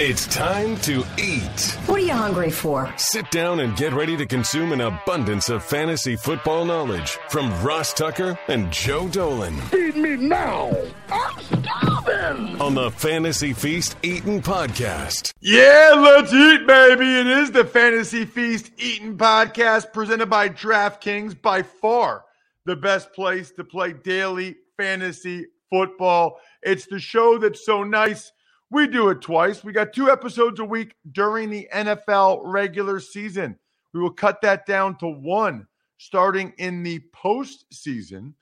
It's time to eat. What are you hungry for? Sit down and get ready to consume an abundance of fantasy football knowledge from Ross Tucker and Joe Dolan. Feed me now. I'm starving. On the Fantasy Feast Eating Podcast. Yeah, let's eat, baby. It is the Fantasy Feast Eating Podcast presented by DraftKings, by far the best place to play daily fantasy football. It's the show that's so nice we do it twice. We got two episodes a week during the NFL regular season. We will cut that down to one starting in the postseason.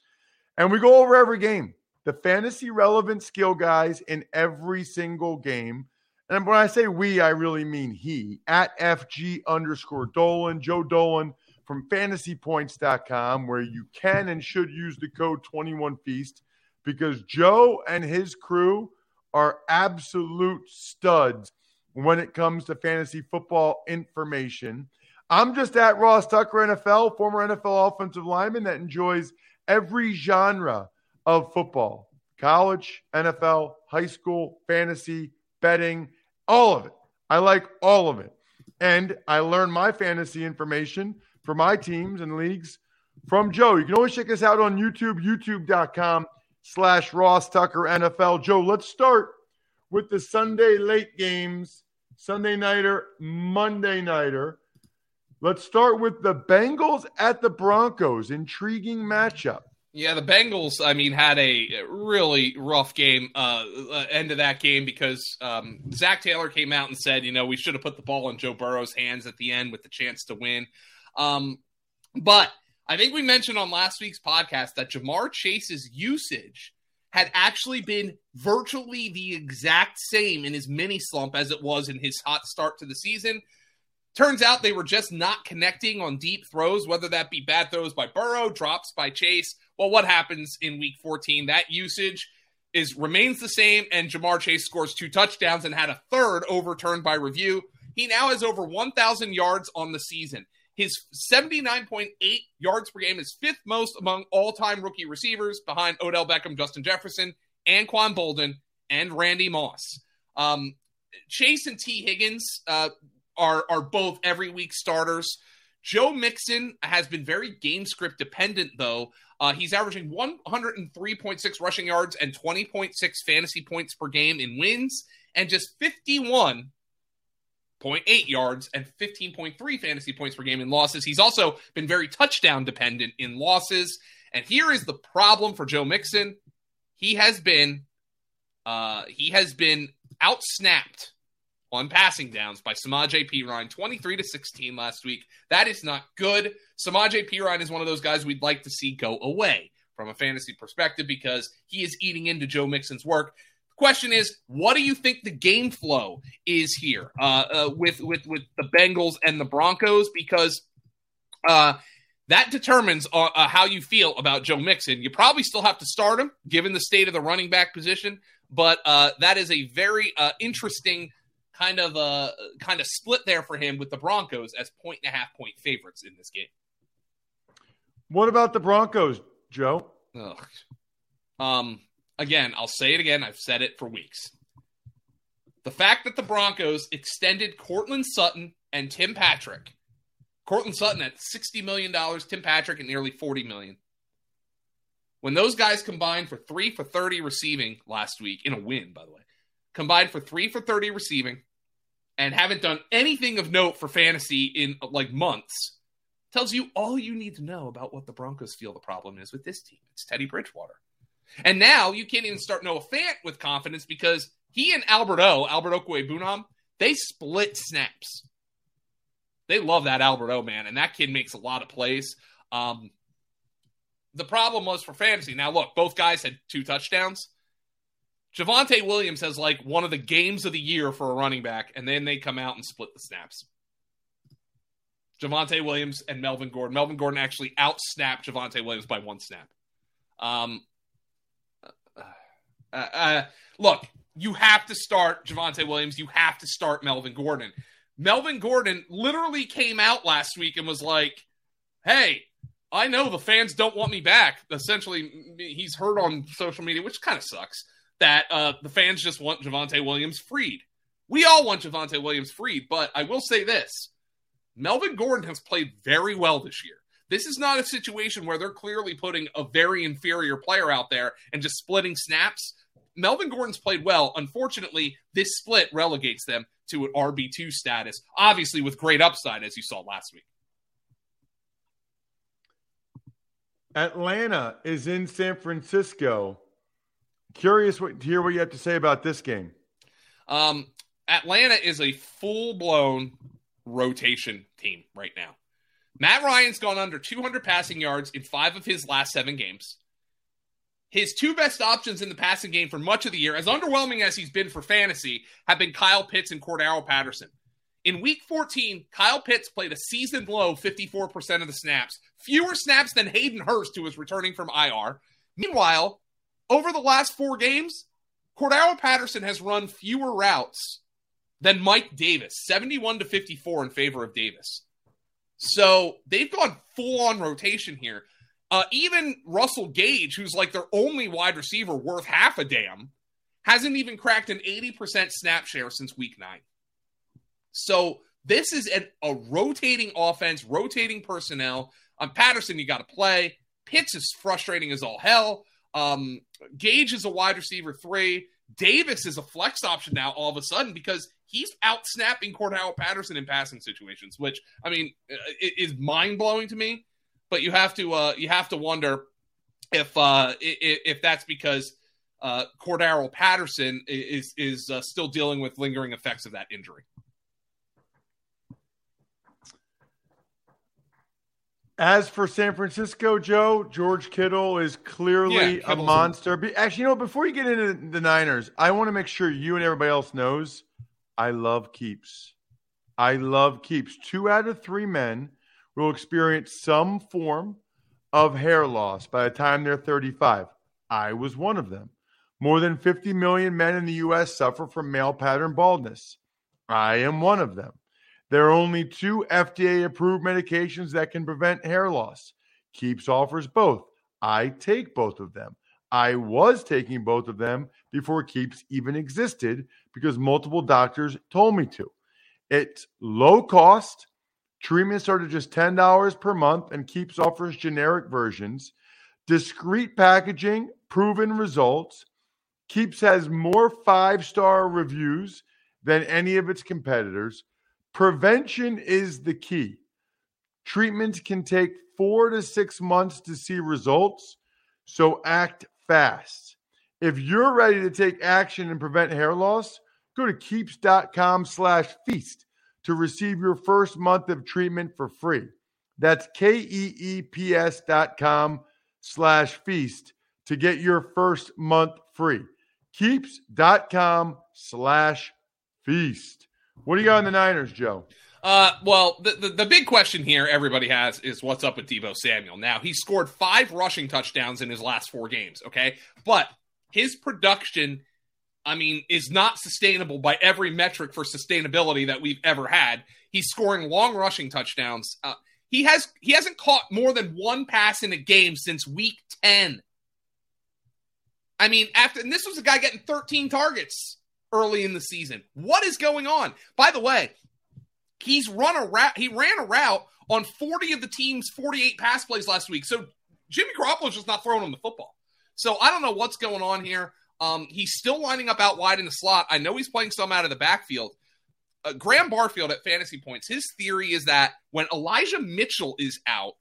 And we go over every game, the fantasy relevant skill guys in every single game. And when I say we, I really mean he at FG underscore Dolan, Joe Dolan from fantasypoints.com, where you can and should use the code 21Feast because Joe and his crew are absolute studs when it comes to fantasy football information. I'm just at Ross Tucker NFL, former NFL offensive lineman that enjoys every genre of football college, NFL, high school, fantasy, betting, all of it. I like all of it. And I learn my fantasy information for my teams and leagues from Joe. You can always check us out on YouTube, youtube.com slash Ross Tucker NFL. Joe, let's start with the Sunday late games, Sunday nighter, Monday nighter. Let's start with the Bengals at the Broncos. Intriguing matchup. Yeah, the Bengals, I mean, had a really rough game, uh, uh, end of that game because um, Zac Taylor came out and said, you know, we should have put the ball in Joe Burrow's hands at the end with the chance to win. Um, but I think we mentioned on last week's podcast that Ja'Marr Chase's usage had actually been virtually the exact same in his mini slump as it was in his hot start to the season. Turns out they were just not connecting on deep throws, whether that be bad throws by Burrow, drops by Chase. Well, what happens in week 14? That usage is remains the same, and Ja'Marr Chase scores two touchdowns and had a third overturned by review. He now has over 1,000 yards on the season. His 79.8 yards per game is fifth most among all time rookie receivers behind Odell Beckham, Justin Jefferson, Anquan Boldin, and Randy Moss. Um, Chase and Tee Higgins uh, are, are both every week starters. Joe Mixon has been very game script dependent, though. Uh, he's averaging 103.6 rushing yards and 20.6 fantasy points per game in wins, and just 51 0.8 yards and 15.3 fantasy points per game in losses. He's also been very touchdown dependent in losses. And here is the problem for Joe Mixon. He has been uh, he has been outsnapped on passing downs by Samaj P. Ryan, 23 to 16 last week. That is not good. Samaj P. Ryan is one of those guys we'd like to see go away from a fantasy perspective because he is eating into Joe Mixon's work. Question is, what do you think the game flow is here uh, uh, with with with the Bengals and the Broncos? Because uh, that determines uh, uh, how you feel about Joe Mixon. You probably still have to start him, given the state of the running back position. But uh, that is a very interesting kind of uh, kind of split there for him with the Broncos as point and a half point favorites in this game. What about the Broncos, Joe? Ugh. Um, again, I'll say it again. I've said it for weeks. The fact that the Broncos extended Courtland Sutton and Tim Patrick, Courtland Sutton at $60 million, Tim Patrick at nearly 40 million. When those guys combined for three for 30 receiving last week, in a win, by the way, combined for three for 30 receiving and haven't done anything of note for fantasy in like months, tells you all you need to know about what the Broncos feel the problem is with this team. It's Teddy Bridgewater. And now you can't even start Noah Fant with confidence because he and Albert O, Albert Okwuegbunam, they split snaps. They love that Albert O man, and that kid makes a lot of plays. Um, the problem was for fantasy. Now, look, both guys had two touchdowns. Javonte Williams has like one of the games of the year for a running back, and then they come out and split the snaps. Javonte Williams and Melvin Gordon. Melvin Gordon actually outsnapped Javonte Williams by one snap. Um, uh, uh, look, you have to start Javonte Williams. You have to start Melvin Gordon. Melvin Gordon literally came out last week and was like, "Hey, I know the fans don't want me back." Essentially, he's heard on social media, which kind of sucks, that uh, the fans just want Javonte Williams freed. We all want Javonte Williams freed, but I will say this Melvin Gordon has played very well this year. This is not a situation where they're clearly putting a very inferior player out there and just splitting snaps. Melvin Gordon's played well. Unfortunately, this split relegates them to an RB2 status, obviously with great upside, as you saw last week. Atlanta is in San Francisco. Curious what, to hear what you have to say about this game. Um, Atlanta is a full blown rotation team right now. Matt Ryan's gone under 200 passing yards in five of his last seven games. His two best options in the passing game for much of the year, as underwhelming as he's been for fantasy, have been Kyle Pitts and Cordarrelle Patterson. In week 14, Kyle Pitts played a season low 54% of the snaps, fewer snaps than Hayden Hurst, who was returning from IR. Meanwhile, over the last four games, Cordarrelle Patterson has run fewer routes than Mike Davis, 71 to 54 in favor of Davis. So they've gone full on rotation here. Uh, even Russell Gage, who's like their only wide receiver worth half a damn, hasn't even cracked an 80% snap share since week nine. So this is an, a rotating offense, rotating personnel. On um, Patterson, you got to play. Pitts is frustrating as all hell. Um, Gage is a wide receiver three. Davis is a flex option now all of a sudden because he's out snapping Cordarrelle Patterson in passing situations, which I mean is mind blowing to me. But you have to uh, you have to wonder if uh, if that's because uh, Cordarrelle Patterson is is uh, still dealing with lingering effects of that injury. As for San Francisco, Joe, George Kittle is clearly yeah, a monster. Actually, you know, before you get into the Niners, I want to make sure you and everybody else knows I love keeps. I love keeps. Two out of three men will experience some form of hair loss by the time they're 35. I was one of them. More than 50 million men in the U.S. suffer from male pattern baldness. I am one of them. There are only two FDA approved medications that can prevent hair loss. Keeps offers both. I take both of them. I was taking both of them before Keeps even existed because multiple doctors told me to. It's low cost. Treatments start at just $10 per month and Keeps offers generic versions. Discreet packaging, proven results. Keeps has more five star reviews than any of its competitors. Prevention is the key. Treatments can take four to six months to see results, so act fast. If you're ready to take action and prevent hair loss, go to keeps.com slash feast to receive your first month of treatment for free. That's K-E-E-P-S dot com slash feast to get your first month free. Keeps.com slash feast. What do you got on the Niners, Joe? Uh, well, the, the, the big question here everybody has is what's up with Deebo Samuel. Now he scored five rushing touchdowns in his last four games. Okay, but his production, I mean, is not sustainable by every metric for sustainability that we've ever had. He's scoring long rushing touchdowns. Uh, he has he hasn't caught more than one pass in a game since week ten. I mean, after and this was a guy getting 13 targets early in the season. What is going on? By the way, he's run a route. He ran a route on 40 of the team's 48 pass plays last week. So Jimmy Garoppolo's just not throwing him the football. So I don't know what's going on here. Um, he's still lining up out wide in the slot. I know he's playing some out of the backfield. Uh, Graham Barfield at Fantasy Points, his theory is that when Elijah Mitchell is out,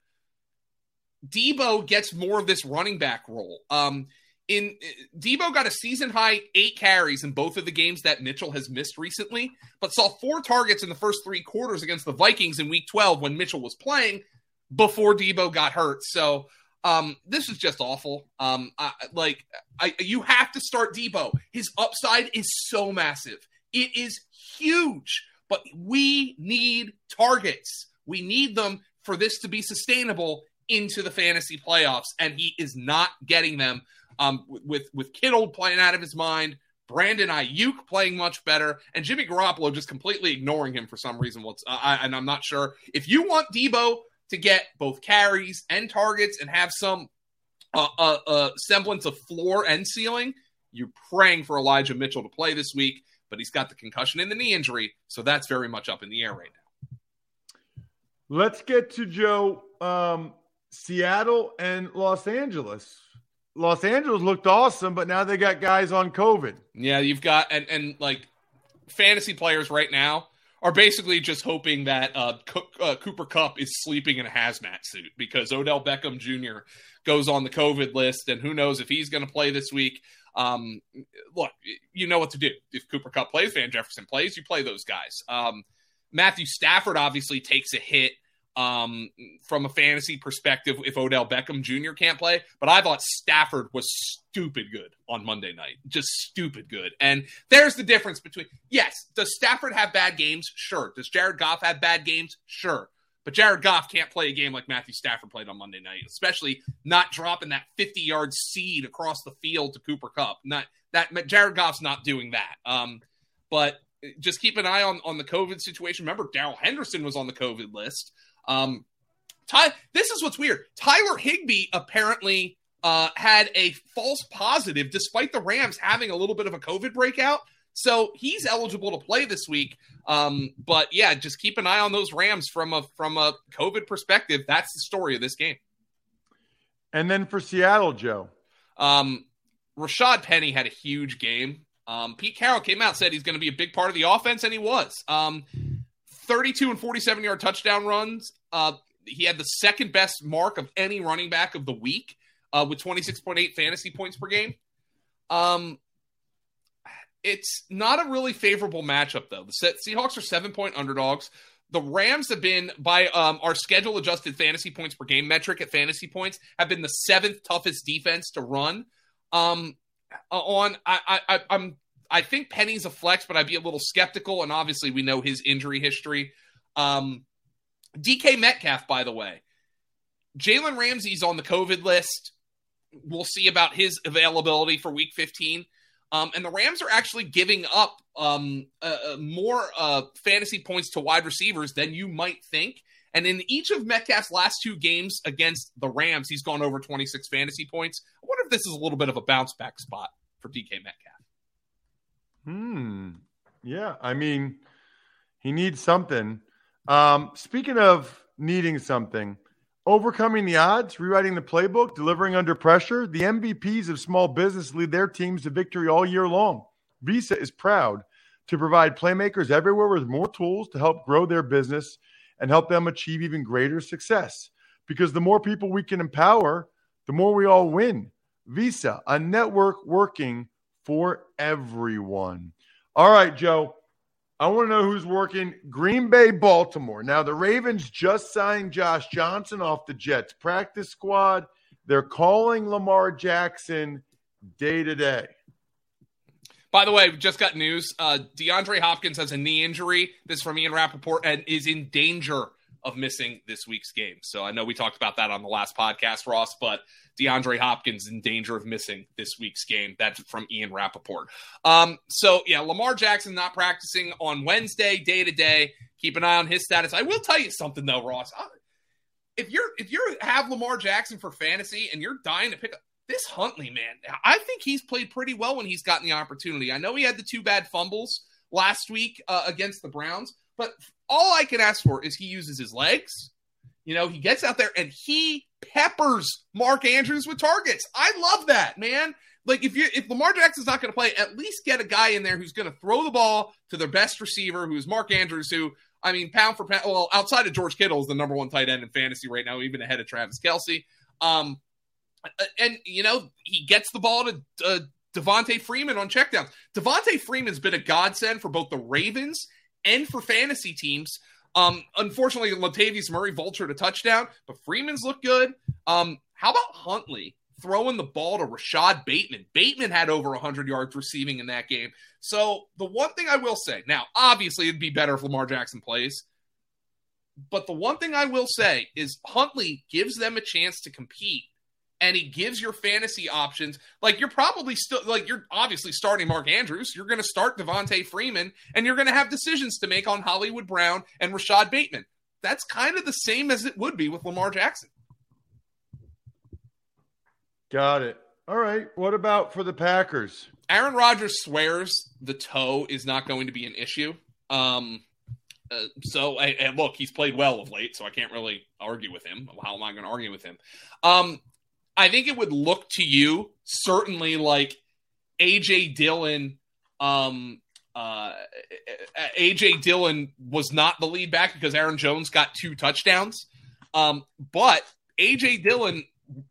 Deebo gets more of this running back role. Um, in Deebo got a season high eight carries in both of the games that Mitchell has missed recently, but saw four targets in the first three quarters against the Vikings in Week 12 when Mitchell was playing before Deebo got hurt. So um, this is just awful. Um, I, like I, you have to start Deebo. His upside is so massive. It is huge, but we need targets. We need them for this to be sustainable into the fantasy playoffs, and he is not getting them um, with with Kittle playing out of his mind, Brandon Aiyuk playing much better, and Jimmy Garoppolo just completely ignoring him for some reason. What's I, and I'm not sure if you want Deebo to get both carries and targets and have some uh, uh, uh, semblance of floor and ceiling. You're praying for Elijah Mitchell to play this week. but he's got the concussion and the knee injury, so that's very much up in the air right now. Let's get to Joe. Um, Seattle and Los Angeles. Los Angeles looked awesome, but now they got guys on COVID. Yeah, you've got and and like fantasy players right now are basically just hoping that uh, uh, Cooper Kupp is sleeping in a hazmat suit because Odell Beckham Jr. goes on the COVID list, and who knows if he's going to play this week. Um, look, you know what to do. If Cooper Kupp plays, Van Jefferson plays, you play those guys. Um, Matthew Stafford obviously takes a hit um, from a fantasy perspective if Odell Beckham Jr. can't play. But I thought Stafford was stupid good on Monday night. Just stupid good. And there's the difference between, yes, does Stafford have bad games? Sure. Does Jared Goff have bad games? Sure. But Jared Goff can't play a game like Matthew Stafford played on Monday night, especially not dropping that 50 yard seed across the field to Cooper Kupp. Not that Jared Goff's not doing that. Um, but just keep an eye on, on the COVID situation. Remember, Darrell Henderson was on the COVID list. Um, Ty, this is what's weird. Tyler Higbee apparently uh, had a false positive, despite the Rams having a little bit of a COVID breakout. So he's eligible to play this week. Um, but yeah, just keep an eye on those Rams from a from a COVID perspective. That's the story of this game. And then for Seattle, Joe, um, Rashaad Penny had a huge game. Um, Pete Carroll came out said he's going to be a big part of the offense, and he was. Um, 32 and 47 yard touchdown runs. Uh, he had the second best mark of any running back of the week uh, with 26.8 fantasy points per game. Um, it's not a really favorable matchup, though. The Seahawks are seven point underdogs. The Rams have been, by um, our schedule adjusted fantasy points per game metric at fantasy points, have been the seventh toughest defense to run. Um, on I, I, I'm I think Penny's a flex, but I'd be a little skeptical. And obviously, we know his injury history. Um, DK Metcalf, by the way, Jalen Ramsey's on the COVID list. We'll see about his availability for Week 15. Um, and the Rams are actually giving up um, uh, uh, more uh, fantasy points to wide receivers than you might think. And in each of Metcalf's last two games against the Rams, he's gone over 26 fantasy points. I wonder if this is a little bit of a bounce back spot for DK Metcalf. Hmm. Yeah. I mean, he needs something. Um, speaking of needing something, overcoming the odds, rewriting the playbook, delivering under pressure, the MVPs of small business lead their teams to victory all year long. Visa is proud to provide playmakers everywhere with more tools to help grow their business and help them achieve even greater success. Because the more people we can empower, the more we all win. Visa, a network working for everyone. All right, Joe. I want to know who's working Green Bay, Baltimore. Now, the Ravens just signed Josh Johnson off the Jets practice squad. They're calling Lamar Jackson day to day. By the way, just got news. Uh, DeAndre Hopkins has a knee injury. This from Ian Rapoport and is in danger of missing this week's game. So I know we talked about that on the last podcast, Ross, but DeAndre Hopkins in danger of missing this week's game. That's from Ian Rapoport. Um, so yeah, Lamar Jackson not practicing on Wednesday, day to day. Keep an eye on his status. I will tell you something though, Ross. If you're if you have Lamar Jackson for fantasy and you're dying to pick up this Huntley man, I think he's played pretty well when he's gotten the opportunity. I know he had the two bad fumbles last week uh, against the Browns, but all I can ask for is he uses his legs. You know, he gets out there and he peppers Mark Andrews with targets. I love that, man. Like if you if Lamar Jackson's not going to play, at least get a guy in there who's going to throw the ball to their best receiver, who's Mark Andrews, who I mean, pound for pound, well, outside of George Kittle is the number one tight end in fantasy right now, even ahead of Travis Kelce. Um, and you know he gets the ball to uh, Devonta Freeman on checkdowns. Devonta Freeman's been a godsend for both the Ravens and for fantasy teams. Um, unfortunately, Latavius Murray vultured a touchdown, but Freeman's looked good. Um, how about Huntley throwing the ball to Rashod Bateman? Bateman had over 100 yards receiving in that game. So the one thing I will say now, obviously, it'd be better if Lamar Jackson plays. But the one thing I will say is Huntley gives them a chance to compete and he gives your fantasy options. Like you're probably still like you're obviously starting Mark Andrews. You're going to start Devonta Freeman, and you're going to have decisions to make on Hollywood Brown and Rashod Bateman. That's kind of the same as it would be with Lamar Jackson. Got it. All right. What about for the Packers? Aaron Rodgers swears the toe is not going to be an issue. Um, uh, so, and look, he's played well of late, so I can't really argue with him. How am I going to argue with him? Um, I think it would look to you certainly like AJ Dillon. Um, uh, AJ Dillon was not the lead back because Aaron Jones got two touchdowns. Um, but AJ Dillon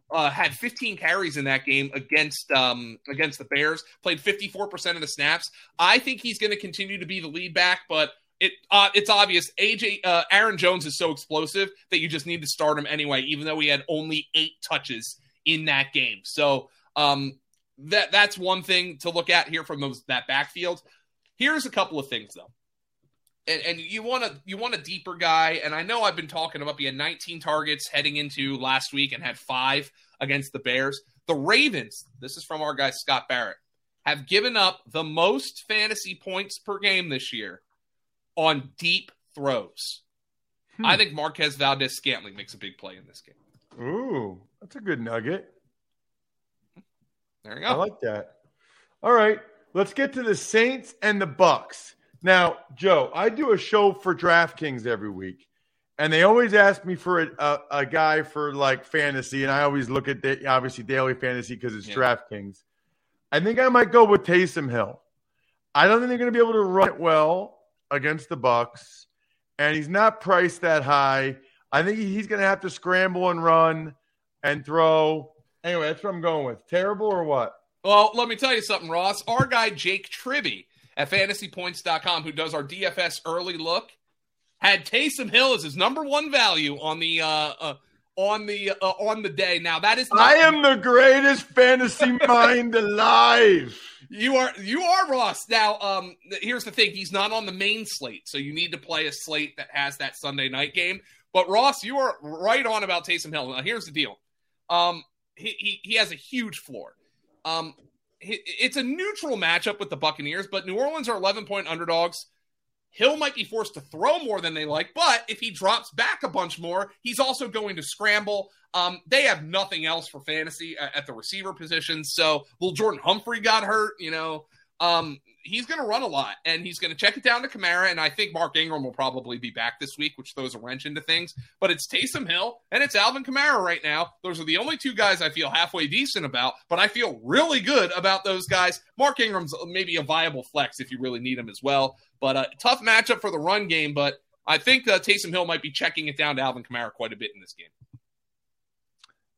uh, had 15 carries in that game against um, against the Bears. Played 54 percent of the snaps. I think he's going to continue to be the lead back, but it uh, it's obvious. AJ uh, Aaron Jones is so explosive that you just need to start him anyway, even though he had only eight touches in that game. So um, that that's one thing to look at here from those that backfield. Here's a couple of things though. And, and you want a you want a deeper guy, and I know I've been talking about he had 19 targets heading into last week and had five against the Bears. The Ravens, this is from our guy Scott Barrett, have given up the most fantasy points per game this year on deep throws. Hmm. I think Marquez Valdes Scantling makes a big play in this game. Ooh, that's a good nugget. There you go. I like that. All right, let's get to the Saints and the Bucks. Now, Joe, I do a show for DraftKings every week, and they always ask me for a, a, a guy for like fantasy, and I always look at the, obviously daily fantasy because it's yeah. DraftKings. I think I might go with Taysom Hill. I don't think they're going to be able to run it well against the Bucks, and he's not priced that high. I think he's going to have to scramble and run and throw. Anyway, that's what I'm going with. Terrible or what? Well, let me tell you something, Ross. Our guy Jake Tribbey at fantasypoints.com, who does our DFS early look, had Taysom Hill as his number one value on the uh, uh on the uh, on the day. Now that is not- I am the greatest fantasy mind alive. You are you are Ross. Now, um, here's the thing: he's not on the main slate, so you need to play a slate that has that Sunday night game. But Ross, you are right on about Taysom Hill. Now, here's the deal: um, he, he he has a huge floor. Um, it's a neutral matchup with the Buccaneers, but New Orleans are 11 point underdogs. Hill might be forced to throw more than they like, but if he drops back a bunch more, he's also going to scramble. Um, they have nothing else for fantasy at the receiver position. So, little Jordan Humphrey got hurt. You know, um, he's going to run a lot and he's going to check it down to Kamara. And I think Mark Ingram will probably be back this week, which throws a wrench into things. But it's Taysom Hill and it's Alvin Kamara right now. Those are the only two guys I feel halfway decent about, but I feel really good about those guys. Mark Ingram's maybe a viable flex if you really need him as well. But a uh, tough matchup for the run game. But I think uh, Taysom Hill might be checking it down to Alvin Kamara quite a bit in this game.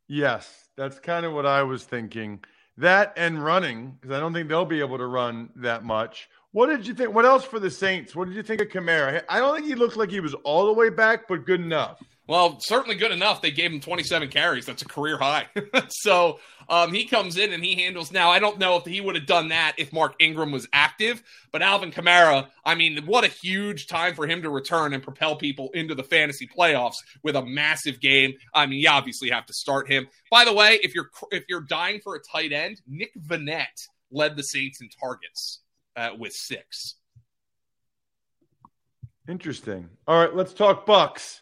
Yes, that's kind of what I was thinking. That and running, because I don't think they'll be able to run that much. What did you think? What else for the Saints? What did you think of Kamara? I don't think he looked like he was all the way back, but good enough. Well, certainly good enough. They gave him 27 carries. That's a career high. so um, he comes in and he handles. Now, I don't know if he would have done that if Mark Ingram was active, but Alvin Kamara, I mean, what a huge time for him to return and propel people into the fantasy playoffs with a massive game. I mean, you obviously have to start him. By the way, if you're if you're dying for a tight end, Nick Vannett led the Saints in targets uh, with six. Interesting. All right, let's talk Bucks.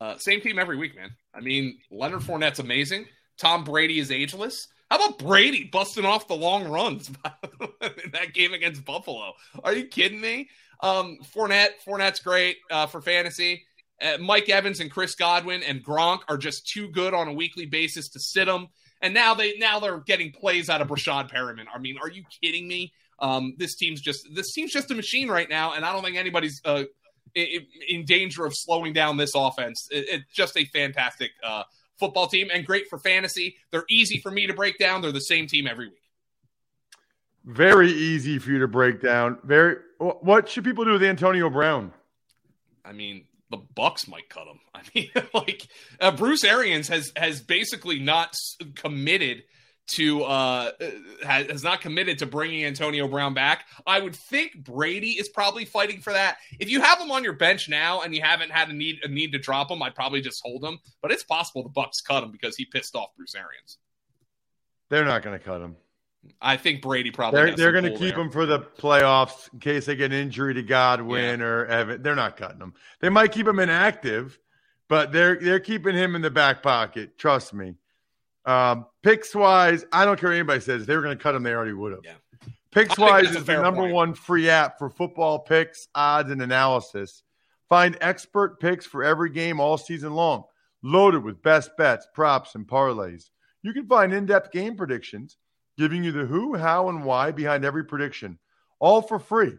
Uh, same team every week, man. I mean, Leonard Fournette's amazing. Tom Brady is ageless. How about Brady busting off the long runs in that game against Buffalo? Are you kidding me? Um, Fournette, Fournette's great uh, for fantasy. Uh, Mike Evans and Chris Godwin and Gronk are just too good on a weekly basis to sit them. And now they now they're getting plays out of Breshad Perriman. I mean, are you kidding me? Um, this team's just this team's just a machine right now, and I don't think anybody's uh, in danger of slowing down this offense. It's just a fantastic uh, football team and great for fantasy. They're easy for me to break down. They're the same team every week. Very easy for you to break down. Very. What should people do with Antonio Brown? I mean, the Bucks might cut him. I mean, like uh, Bruce Arians has has basically not committed to uh has not committed to bringing Antonio Brown back. I would think Brady is probably fighting for that. If you have him on your bench now and you haven't had a need a need to drop him, I'd probably just hold him. But it's possible the Bucks cut him because he pissed off Bruce Arians. They're not going to cut him. I think Brady probably. They're, they're going to keep there. him for the playoffs in case they get an injury to Godwin yeah. or Evan. They're not cutting him. They might keep him inactive, but they're they're keeping him in the back pocket. Trust me. Um, picks wise, I don't care what anybody says. If they were going to cut him, they already would have. Yeah. PicksWise is the number point. one free app for football picks, odds, and analysis. Find expert picks for every game all season long, loaded with best bets, props, and parlays. You can find in depth game predictions, giving you the who, how, and why behind every prediction, all for free.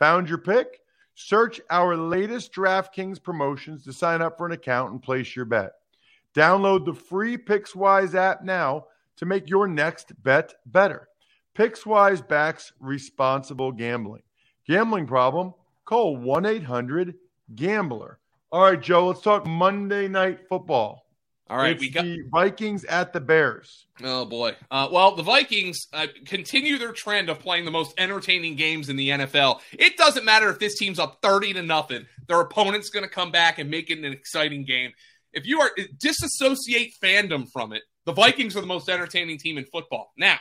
Found your pick? Search our latest DraftKings promotions to sign up for an account and place your bet. Download the free PicksWise app now to make your next bet better. PicksWise backs responsible gambling. Gambling problem? Call 1 800 Gambler. All right, Joe, let's talk Monday Night Football. All right, It's we got. the Vikings at the Bears. Oh boy. Uh, well, the Vikings uh, continue their trend of playing the most entertaining games in the NFL. It doesn't matter if this team's up thirty to nothing; their opponent's going to come back and make it an exciting game. If you are disassociate fandom from it, the Vikings are the most entertaining team in football. Now,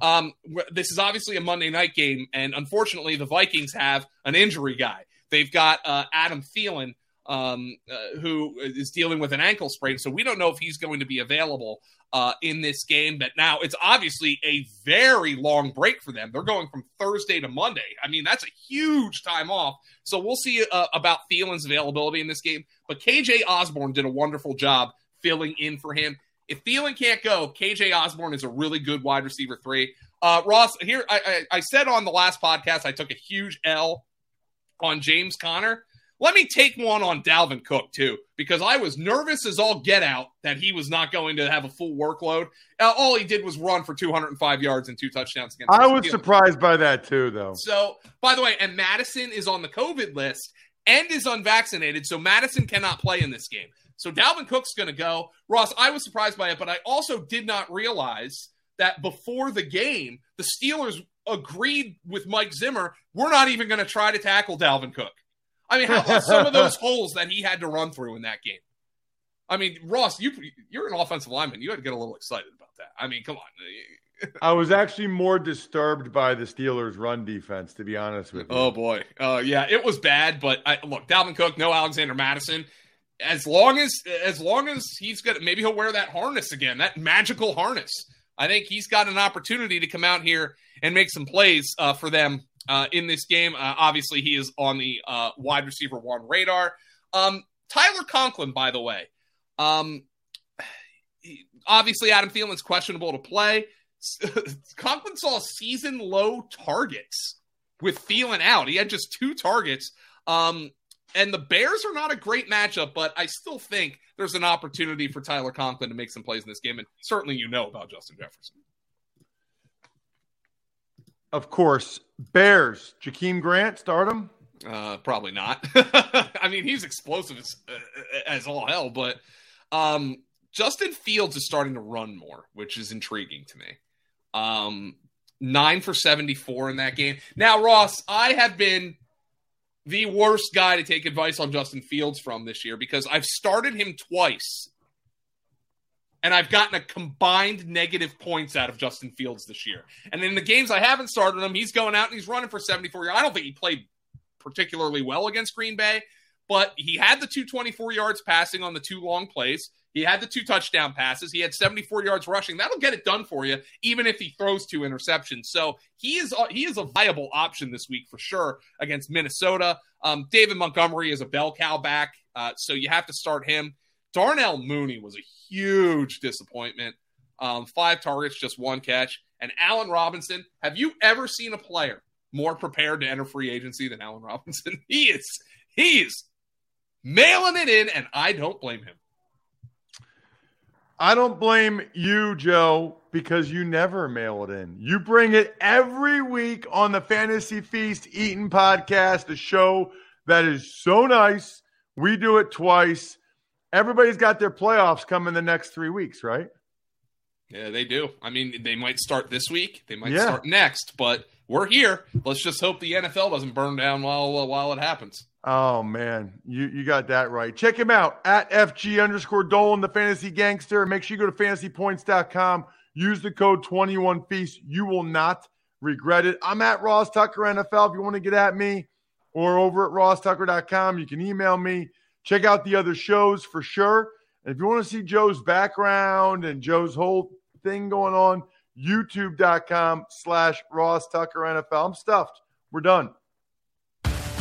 um, this is obviously a Monday night game, and unfortunately, the Vikings have an injury guy. They've got uh, Adam Thielen, um, uh, who is dealing with an ankle sprain, so we don't know if he's going to be available uh, in this game. But now it's obviously a very long break for them. They're going from Thursday to Monday. I mean, that's a huge time off. So we'll see uh, about Thielen's availability in this game. But KJ Osborn did a wonderful job filling in for him. If Thielen can't go, KJ Osborn is a really good wide receiver three. Uh, Ross, here I, I, I said on the last podcast I took a huge L on James Conner. Let me take one on Dalvin Cook too, because I was nervous as all get out that he was not going to have a full workload. Uh, all he did was run for 205 yards and two touchdowns against. I was surprised by that too, though. So, by the way, and Mattison is on the COVID list and is unvaccinated, so Mattison cannot play in this game. So Dalvin Cook's going to go. Ross, I was surprised by it, but I also did not realize that before the game, the Steelers agreed with Mike Zimmer, we're not even going to try to tackle Dalvin Cook. I mean, how about some of those holes that he had to run through in that game? I mean, Ross, you you're an offensive lineman. You had to get a little excited about that. I mean, come on. I was actually more disturbed by the Steelers' run defense, to be honest with you. Oh boy, uh, yeah, it was bad. But I, look, Dalvin Cook, no Alexander Mattison. As long as as long as he's got, maybe he'll wear that harness again, that magical harness. I think he's got an opportunity to come out here and make some plays uh, for them uh, in this game. Uh, obviously, he is on the uh, wide receiver one radar. Um, Tyler Conklin, by the way, um, he- obviously Adam Thielen's questionable to play. Conklin saw season low targets with Thielen out. He had just two targets. Um, and the Bears are not a great matchup, but I still think there's an opportunity for Tyler Conklin to make some plays in this game. And certainly you know about Justin Jefferson. Of course, Bears. Jakeem Grant, start him. Uh, probably not. I mean, he's explosive as, uh, as all hell, but um, Justin Fields is starting to run more, which is intriguing to me. Um, nine for 74 in that game. Now, Ross, I have been the worst guy to take advice on Justin Fields from this year because I've started him twice and I've gotten a combined negative points out of Justin Fields this year. And in the games I haven't started him, he's going out and he's running for 74 yards. I don't think he played particularly well against Green Bay, but he had the 224 yards passing on the two long plays. He had the two touchdown passes. He had 74 yards rushing. That'll get it done for you, even if he throws two interceptions. So he is he is a viable option this week for sure against Minnesota. Um, David Montgomery is a bell cow back, uh, so you have to start him. Darnell Mooney was a huge disappointment. Um, five targets, just one catch. And Allen Robinson, have you ever seen a player more prepared to enter free agency than Allen Robinson? He is he is mailing it in, and I don't blame him. I don't blame you, Joe, because you never mail it in. You bring it every week on the Fantasy Feast Eaton podcast, a show that is so nice. We do it twice. Everybody's got their playoffs coming the next three weeks, right? Yeah, they do. I mean, they might start this week. They might Yeah. start next, but we're here. Let's just hope the NFL doesn't burn down while while it happens. Oh man, you you got that right. Check him out at FG underscore Dolan, the fantasy gangster. Make sure you go to fantasypoints.com. Use the code 21 Feast. You will not regret it. I'm at Ross Tucker NFL. If you want to get at me or over at rosstucker.com, you can email me. Check out the other shows for sure. And if you want to see Joe's background and Joe's whole thing going on. YouTube.com slash Ross Tucker NFL. I'm stuffed. We're done.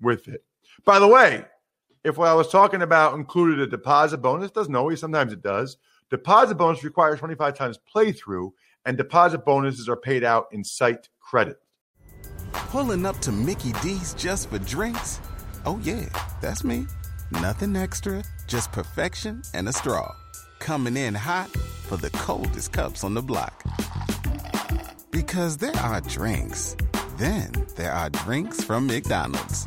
with it. By the way, if what I was talking about included a deposit bonus, doesn't always, sometimes it does. Deposit bonus requires 25 times playthrough, and deposit bonuses are paid out in site credit. Pulling up to Mickey D's just for drinks? Oh, yeah, that's me. Nothing extra, just perfection and a straw. Coming in hot for the coldest cups on the block. Because there are drinks, then there are drinks from McDonald's.